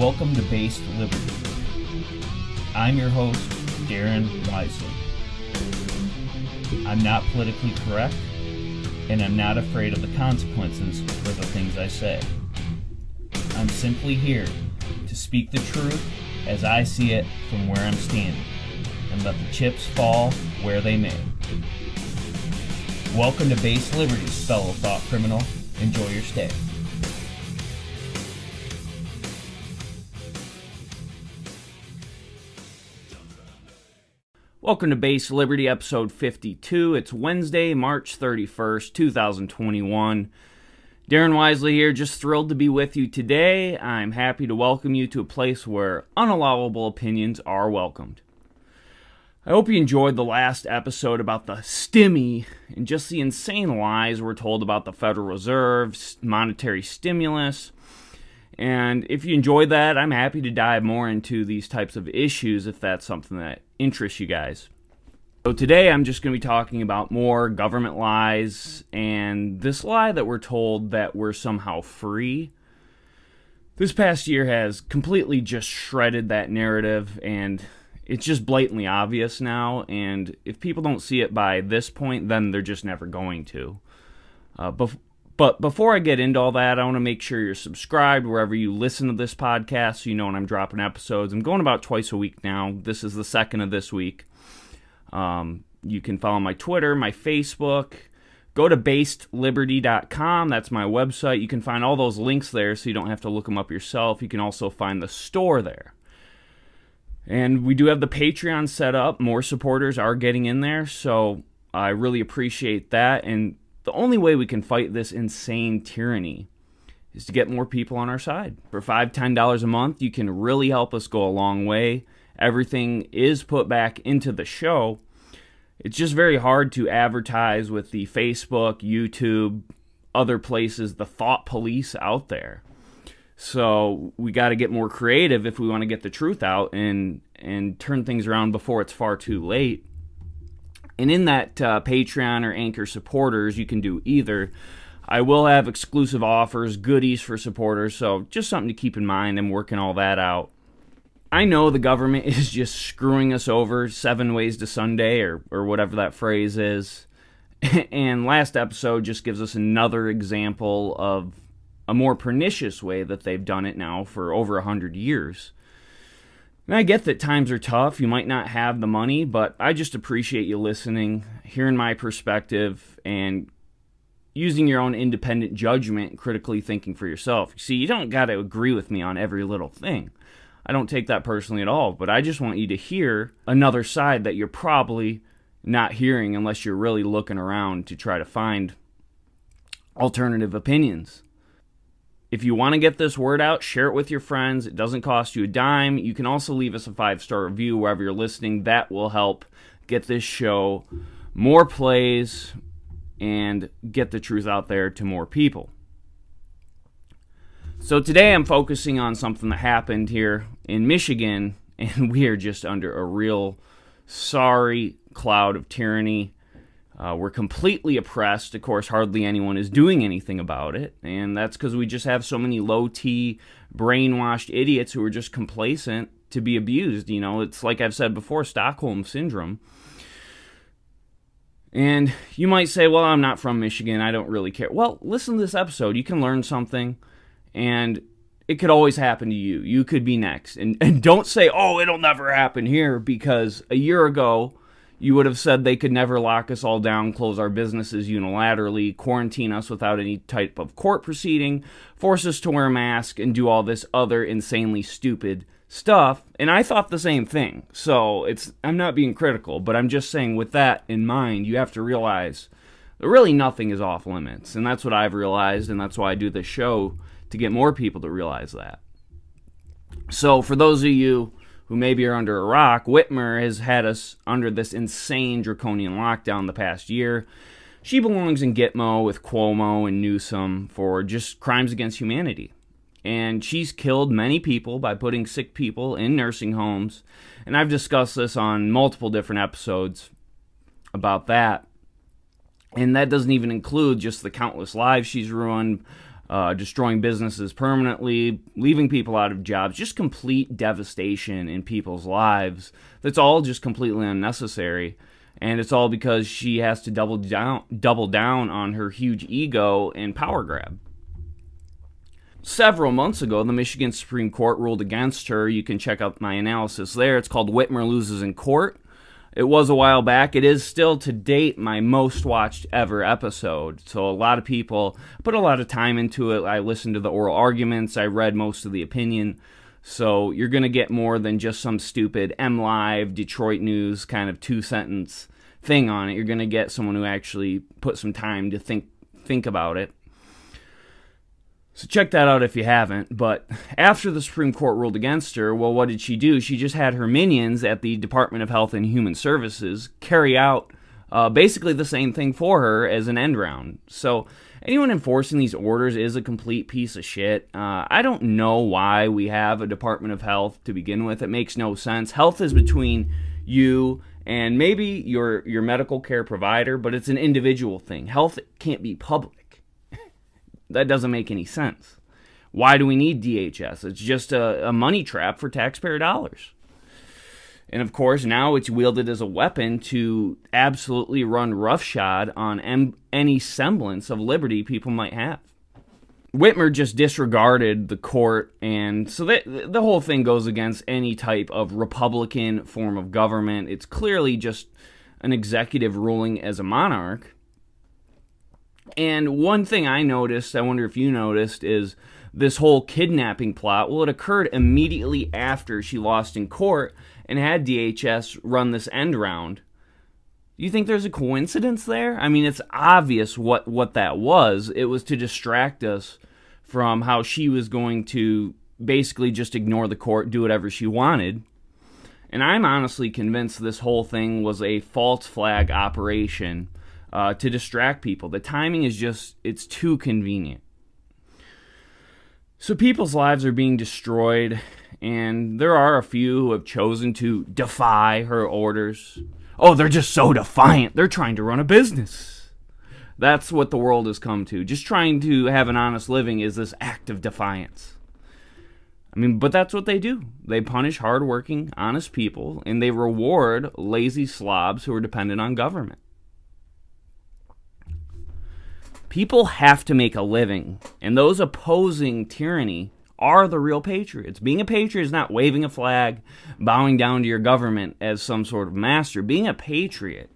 Welcome to Based Liberty. I'm your host, Darren Wisely. I'm not politically correct, and I'm not afraid of the consequences for the things I say. I'm simply here to speak the truth as I see it from where I'm standing, and let the chips fall where they may. Welcome to Based Liberties, fellow thought criminal. Enjoy your stay. Welcome to Based Liberty, episode 52. It's Wednesday, March 31st, 2021. Darren Wisely here, just thrilled to be with you today. I'm happy to welcome you to a place where unallowable opinions are welcomed. I hope you enjoyed the last episode about the stimmy and just the insane lies we're told about the Federal Reserve, monetary stimulus. And if you enjoyed that, I'm happy to dive more into these types of issues if that's something that interests you guys. So today I'm just going to be talking about more government lies and this lie that we're told that we're somehow free. This past year has completely just shredded that narrative and it's just blatantly obvious now and if people don't see it by this point then they're just never going to. Uh, bef- but before I get into all that, I want to make sure you're subscribed wherever you listen to this podcast so you know when I'm dropping episodes. I'm going about twice a week now. This is the second of this week. Um, you can follow my Twitter, my Facebook. Go to basedliberty.com. That's my website. You can find all those links there so you don't have to look them up yourself. You can also find the store there. And we do have the Patreon set up. More supporters are getting in there, so I really appreciate that. And the only way we can fight this insane tyranny is to get more people on our side. For five, ten dollars a month, you can really help us go a long way. Everything is put back into the show. It's just very hard to advertise with the Facebook, YouTube, other places, the thought police out there. So we got to get more creative if we want to get the truth out and and turn things around before it's far too late. And in that uh, Patreon or Anchor supporters, you can do either. I will have exclusive offers, goodies for supporters, so just something to keep in mind. I'm working all that out. I know the government is just screwing us over seven ways to Sunday or, or whatever that phrase is. And last episode just gives us another example of a more pernicious way that they've done it now for over a hundred years. And I get that times are tough. You might not have the money, but I just appreciate you listening, hearing my perspective, and using your own independent judgment, critically thinking for yourself. You See, you don't got to agree with me on every little thing. I don't take that personally at all, but I just want you to hear another side that you're probably not hearing unless you're really looking around to try to find alternative opinions. If you want to get this word out, share it with your friends. It doesn't cost you a dime. You can also leave us a five star review wherever you're listening. That will help get this show more plays and get the truth out there to more people. So today I'm focusing on something that happened here in Michigan, and we are just under a real sorry cloud of tyranny. Uh, we're completely oppressed. Of course, hardly anyone is doing anything about it. And that's because we just have so many low T, brainwashed idiots who are just complacent to be abused. You know, it's like I've said before Stockholm Syndrome. And you might say, well, I'm not from Michigan. I don't really care. Well, listen to this episode. You can learn something. And it could always happen to you. You could be next. And, and don't say, oh, it'll never happen here, because a year ago, you would have said they could never lock us all down, close our businesses unilaterally, quarantine us without any type of court proceeding, force us to wear a mask, and do all this other insanely stupid stuff. And I thought the same thing. So it's I'm not being critical, but I'm just saying with that in mind, you have to realize that really nothing is off limits. And that's what I've realized, and that's why I do this show to get more people to realize that. So for those of you who maybe are under a rock, Whitmer has had us under this insane draconian lockdown the past year. She belongs in Gitmo with Cuomo and Newsom for just crimes against humanity. And she's killed many people by putting sick people in nursing homes. And I've discussed this on multiple different episodes about that. And that doesn't even include just the countless lives she's ruined uh, destroying businesses permanently, leaving people out of jobs, just complete devastation in people's lives. That's all just completely unnecessary. And it's all because she has to double down, double down on her huge ego and power grab. Several months ago, the Michigan Supreme Court ruled against her. You can check out my analysis there. It's called Whitmer Loses in Court. It was a while back. It is still to date my most watched ever episode. So a lot of people put a lot of time into it. I listened to the oral arguments, I read most of the opinion. So you're going to get more than just some stupid M Live, Detroit News kind of two sentence thing on it. You're going to get someone who actually put some time to think think about it. So check that out if you haven't. But after the Supreme Court ruled against her, well, what did she do? She just had her minions at the Department of Health and Human Services carry out uh, basically the same thing for her as an end round. So anyone enforcing these orders is a complete piece of shit. Uh, I don't know why we have a Department of Health to begin with. It makes no sense. Health is between you and maybe your your medical care provider, but it's an individual thing. Health can't be public. That doesn't make any sense. Why do we need DHS? It's just a, a money trap for taxpayer dollars. And of course, now it's wielded as a weapon to absolutely run roughshod on em- any semblance of liberty people might have. Whitmer just disregarded the court, and so that, the whole thing goes against any type of Republican form of government. It's clearly just an executive ruling as a monarch. And one thing I noticed, I wonder if you noticed, is this whole kidnapping plot. Well, it occurred immediately after she lost in court and had DHS run this end round. You think there's a coincidence there? I mean, it's obvious what, what that was. It was to distract us from how she was going to basically just ignore the court, do whatever she wanted. And I'm honestly convinced this whole thing was a false flag operation uh, to distract people. The timing is just, it's too convenient. So people's lives are being destroyed, and there are a few who have chosen to defy her orders. Oh, they're just so defiant. They're trying to run a business. That's what the world has come to. Just trying to have an honest living is this act of defiance. I mean, but that's what they do. They punish hardworking, honest people, and they reward lazy slobs who are dependent on government. People have to make a living, and those opposing tyranny are the real patriots. Being a patriot is not waving a flag, bowing down to your government as some sort of master. Being a patriot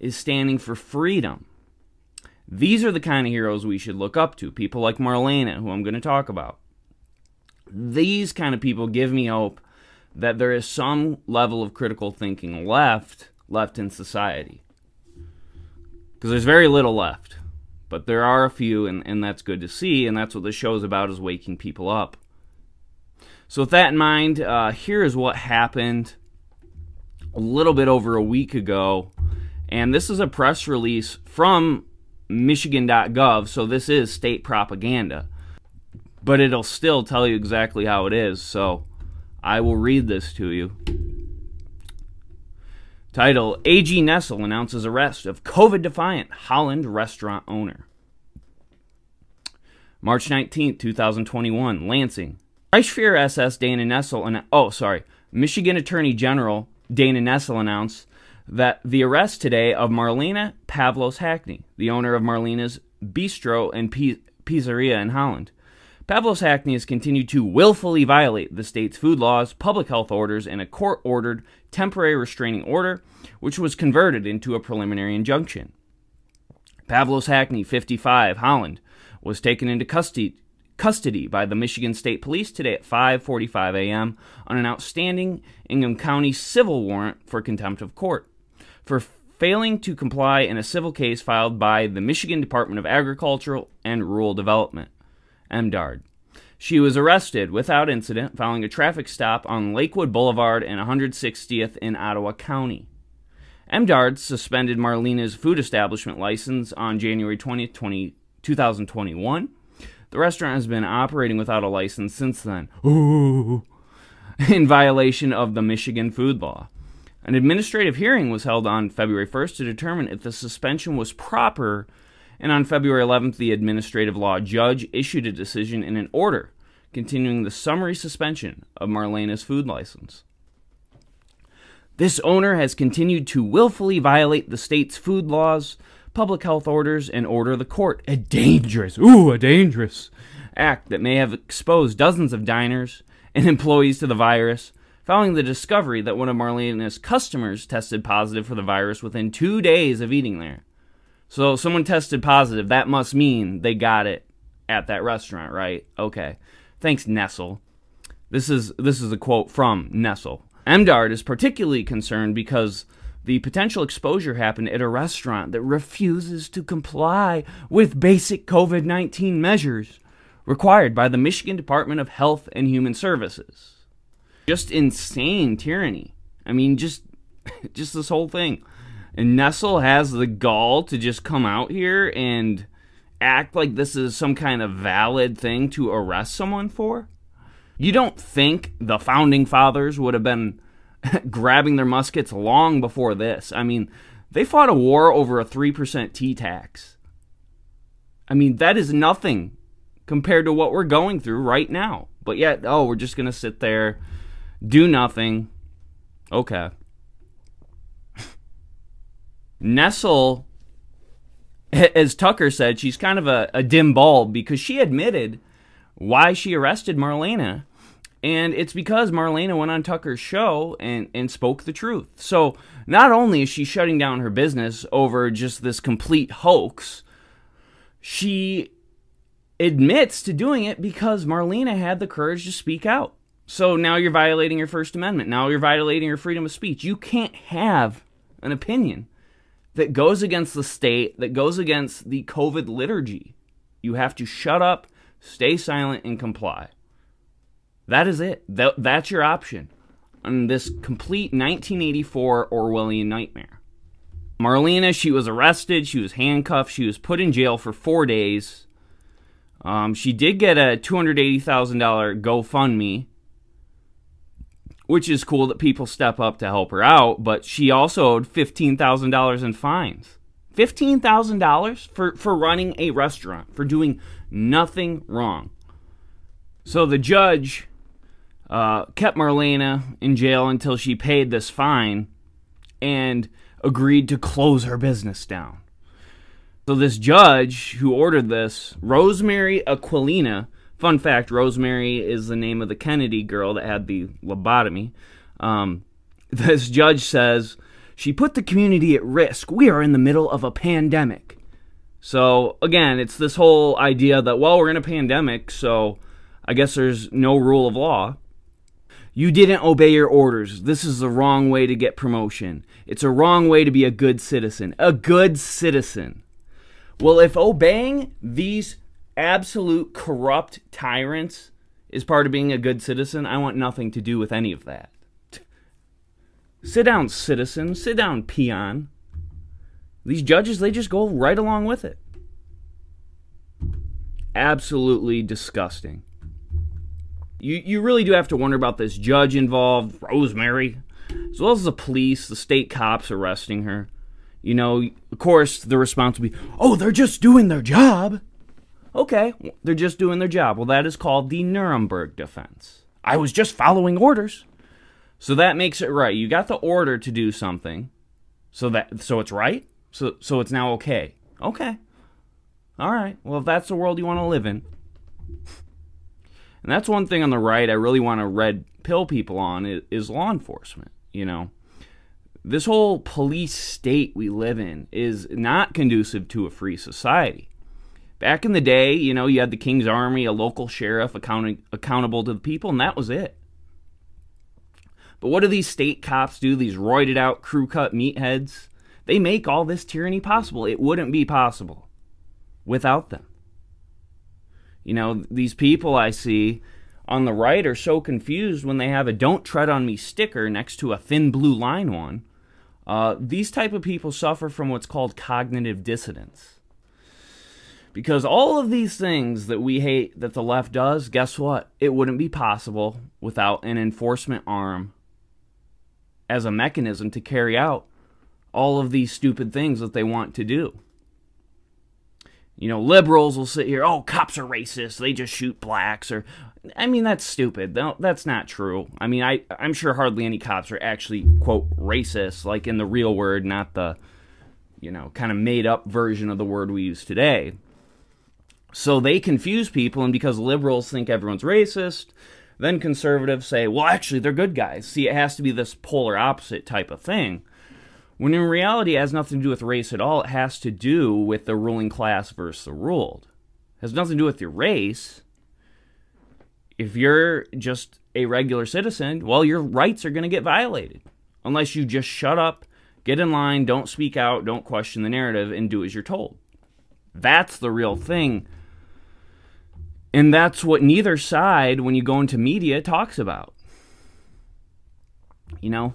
is standing for freedom. These are the kind of heroes we should look up to. People like Marlena, who I'm going to talk about. These kind of people give me hope that there is some level of critical thinking left left in society. Because there's very little left. But there are a few, and, and that's good to see, and that's what the show's about is waking people up. So with that in mind, uh, here is what happened a little bit over a week ago. And this is a press release from Michigan.gov, so this is state propaganda. But it'll still tell you exactly how it is, so I will read this to you. Title AG Nessel announces arrest of COVID defiant Holland restaurant owner. March 19, 2021, Lansing. Reichsfuhrer SS Dana Nessel and oh, sorry, Michigan Attorney General Dana Nessel announced that the arrest today of Marlena Pavlos Hackney, the owner of Marlena's Bistro and P- Pizzeria in Holland. Pavlos Hackney has continued to willfully violate the state's food laws, public health orders, and a court ordered temporary restraining order, which was converted into a preliminary injunction. Pavlos Hackney, 55, Holland, was taken into custody, custody by the Michigan State Police today at 5:45 a.m. on an outstanding Ingham County civil warrant for contempt of court for failing to comply in a civil case filed by the Michigan Department of Agricultural and Rural Development. MDARD. She was arrested without incident following a traffic stop on Lakewood Boulevard and 160th in Ottawa County. MDARD suspended Marlena's food establishment license on January 20, 20, 2021. The restaurant has been operating without a license since then. Ooh. In violation of the Michigan food law. An administrative hearing was held on February 1st to determine if the suspension was proper And on February 11th, the administrative law judge issued a decision in an order continuing the summary suspension of Marlena's food license. This owner has continued to willfully violate the state's food laws, public health orders, and order the court. A dangerous, ooh, a dangerous act that may have exposed dozens of diners and employees to the virus following the discovery that one of Marlena's customers tested positive for the virus within two days of eating there. So someone tested positive, that must mean they got it at that restaurant, right? Okay. Thanks, Nessel. This is this is a quote from Nessel. MDARD is particularly concerned because the potential exposure happened at a restaurant that refuses to comply with basic COVID 19 measures required by the Michigan Department of Health and Human Services. Just insane tyranny. I mean, just just this whole thing. And Nessel has the gall to just come out here and act like this is some kind of valid thing to arrest someone for? You don't think the founding fathers would have been grabbing their muskets long before this? I mean, they fought a war over a 3% tea tax. I mean, that is nothing compared to what we're going through right now. But yet, oh, we're just going to sit there, do nothing. Okay. Nessel as Tucker said, she's kind of a, a dim bulb because she admitted why she arrested Marlena. And it's because Marlena went on Tucker's show and, and spoke the truth. So not only is she shutting down her business over just this complete hoax, she admits to doing it because Marlena had the courage to speak out. So now you're violating your First Amendment. Now you're violating your freedom of speech. You can't have an opinion that goes against the state, that goes against the COVID liturgy. You have to shut up, stay silent, and comply. That is it. That, that's your option on this complete 1984 Orwellian nightmare. Marlena, she was arrested, she was handcuffed, she was put in jail for four days. Um, she did get a $280,000 GoFundMe which is cool that people step up to help her out, but she also owed $15,000 in fines. $15,000 for, for running a restaurant, for doing nothing wrong. So the judge uh, kept Marlena in jail until she paid this fine and agreed to close her business down. So this judge who ordered this, Rosemary Aquilina, Fun fact Rosemary is the name of the Kennedy girl that had the lobotomy. Um, this judge says she put the community at risk. We are in the middle of a pandemic. So, again, it's this whole idea that, well, we're in a pandemic, so I guess there's no rule of law. You didn't obey your orders. This is the wrong way to get promotion. It's a wrong way to be a good citizen. A good citizen. Well, if obeying these absolute corrupt tyrants is part of being a good citizen, I want nothing to do with any of that. Sit down, citizen. Sit down, peon. These judges, they just go right along with it. Absolutely disgusting. You, you really do have to wonder about this judge involved, Rosemary, as well as the police, the state cops arresting her. You know, of course, the response would be, oh, they're just doing their job. Okay, they're just doing their job. Well, that is called the Nuremberg defense. I was just following orders. So that makes it right. You got the order to do something. So that so it's right? So so it's now okay. Okay. All right. Well, if that's the world you want to live in. And that's one thing on the right I really want to red pill people on is, law enforcement, you know. This whole police state we live in is not conducive to a free society. Back in the day, you know, you had the King's Army, a local sheriff account- accountable to the people, and that was it. But what do these state cops do, these roided out crew cut meatheads? They make all this tyranny possible. It wouldn't be possible without them. You know, these people I see on the right are so confused when they have a don't tread on me sticker next to a thin blue line one. Uh, these type of people suffer from what's called cognitive dissonance. Because all of these things that we hate that the left does, guess what? It wouldn't be possible without an enforcement arm as a mechanism to carry out all of these stupid things that they want to do. You know, liberals will sit here, oh, cops are racist. They just shoot blacks. Or, I mean, that's stupid. No, that's not true. I mean, I, I'm sure hardly any cops are actually, quote, racist, like in the real word, not the, you know, kind of made up version of the word we use today. So they confuse people, and because liberals think everyone's racist, then conservatives say, well, actually, they're good guys. See, it has to be this polar opposite type of thing. When in reality, it has nothing to do with race at all. It has to do with the ruling class versus the ruled. It has nothing to do with your race. If you're just a regular citizen, well, your rights are going to get violated unless you just shut up, get in line, don't speak out, don't question the narrative, and do as you're told. That's the real thing. And that's what neither side, when you go into media, talks about. You know,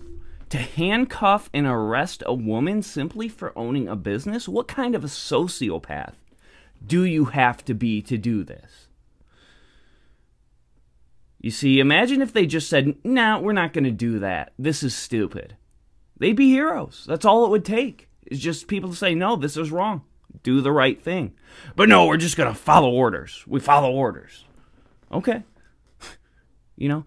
to handcuff and arrest a woman simply for owning a business? What kind of a sociopath do you have to be to do this? You see, imagine if they just said, nah, we're not going to do that. This is stupid. They'd be heroes. That's all it would take. Is just people to say, no, this is wrong. Do the right thing. But no, we're just going to follow orders. We follow orders. Okay. you know,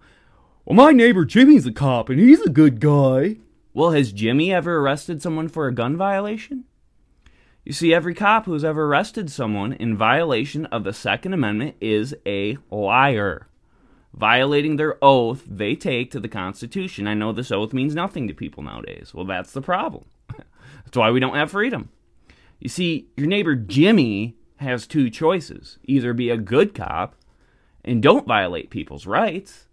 well, my neighbor Jimmy's a cop and he's a good guy. Well, has Jimmy ever arrested someone for a gun violation? You see, every cop who's ever arrested someone in violation of the Second Amendment is a liar, violating their oath they take to the Constitution. I know this oath means nothing to people nowadays. Well, that's the problem. that's why we don't have freedom. You see, your neighbor Jimmy has two choices either be a good cop and don't violate people's rights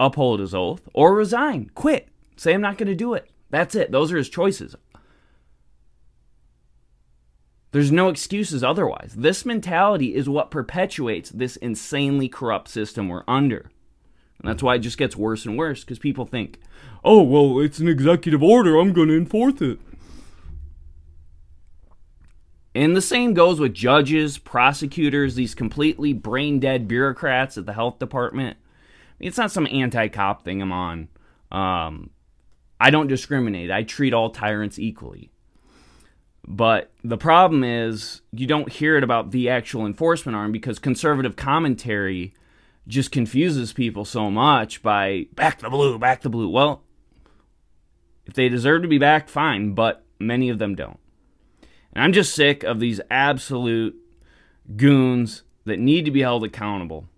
uphold his oath, or resign, quit, say I'm not going to do it. That's it. Those are his choices. There's no excuses otherwise. This mentality is what perpetuates this insanely corrupt system we're under. And that's why it just gets worse and worse because people think, oh, well, it's an executive order. I'm going to enforce it. And the same goes with judges, prosecutors, these completely brain dead bureaucrats at the health department it's not some anti-cop thing I'm on. Um, I don't discriminate. I treat all tyrants equally. But the problem is you don't hear it about the actual enforcement arm because conservative commentary just confuses people so much by back the blue, back the blue. Well, if they deserve to be back, fine, but many of them don't. And I'm just sick of these absolute goons that need to be held accountable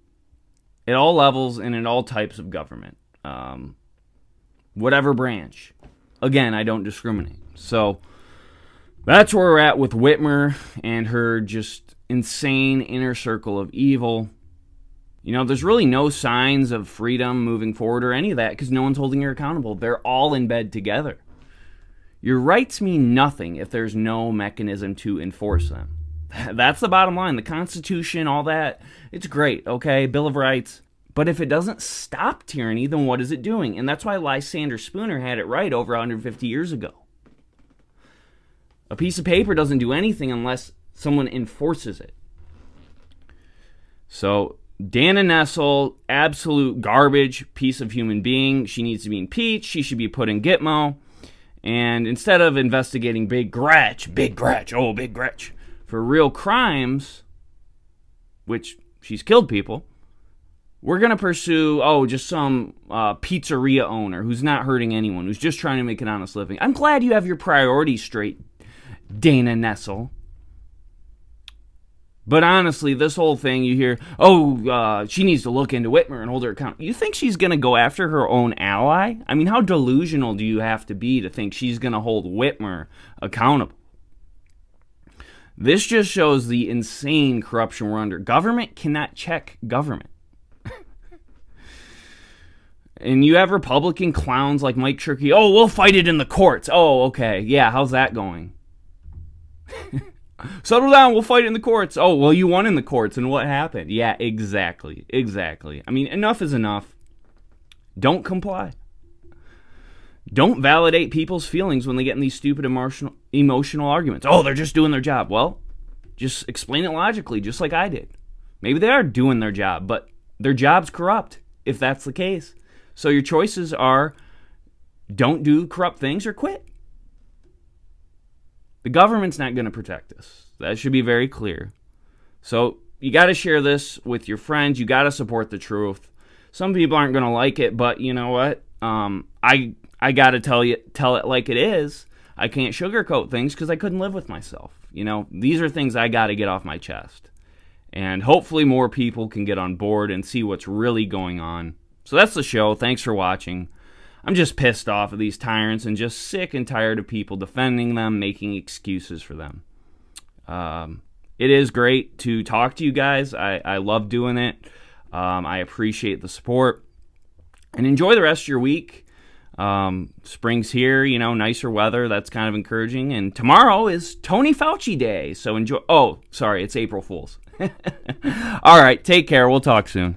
at all levels and in all types of government, um, whatever branch. Again, I don't discriminate. So that's where we're at with Whitmer and her just insane inner circle of evil. You know, there's really no signs of freedom moving forward or any of that because no one's holding her accountable. They're all in bed together. Your rights mean nothing if there's no mechanism to enforce them. That's the bottom line. The Constitution, all that, it's great, okay? Bill of Rights. But if it doesn't stop tyranny, then what is it doing? And that's why Lysander Spooner had it right over 150 years ago. A piece of paper doesn't do anything unless someone enforces it. So, Dana Nessel, absolute garbage piece of human being. She needs to be impeached. She should be put in Gitmo. And instead of investigating Big Gretch, Big Gretch, oh, Big Gretch, for real crimes, which she's killed people, we're going to pursue, oh, just some uh, pizzeria owner who's not hurting anyone, who's just trying to make an honest living. I'm glad you have your priorities straight, Dana Nessel. But honestly, this whole thing you hear, oh, uh, she needs to look into Whitmer and hold her account. You think she's going to go after her own ally? I mean, how delusional do you have to be to think she's going to hold Whitmer accountable? This just shows the insane corruption we're under. Government cannot check government. and you have Republican clowns like Mike Shirkey. Oh, we'll fight it in the courts. Oh, okay. Yeah, how's that going? Settle down, we'll fight in the courts. Oh, well, you won in the courts, and what happened? Yeah, exactly. Exactly. I mean, enough is enough. Don't comply. Don't validate people's feelings when they get in these stupid emotional emotional arguments. Oh, they're just doing their job. Well, just explain it logically, just like I did. Maybe they are doing their job, but their job's corrupt if that's the case. So your choices are don't do corrupt things or quit. The government's not going to protect us. That should be very clear. So you got to share this with your friends. You got to support the truth. Some people aren't going to like it, but you know what? Um, I I got to tell you tell it like it is. I can't sugarcoat things because I couldn't live with myself. You know, these are things I got to get off my chest. And hopefully more people can get on board and see what's really going on. So that's the show. Thanks for watching. I'm just pissed off at these tyrants and just sick and tired of people defending them, making excuses for them. Um, it is great to talk to you guys. I, I love doing it. Um, I appreciate the support. And enjoy the rest of your week. Um, spring's here, you know, nicer weather. That's kind of encouraging. And tomorrow is Tony Fauci Day. So enjoy. Oh, sorry, it's April Fool's. All right, take care. We'll talk soon.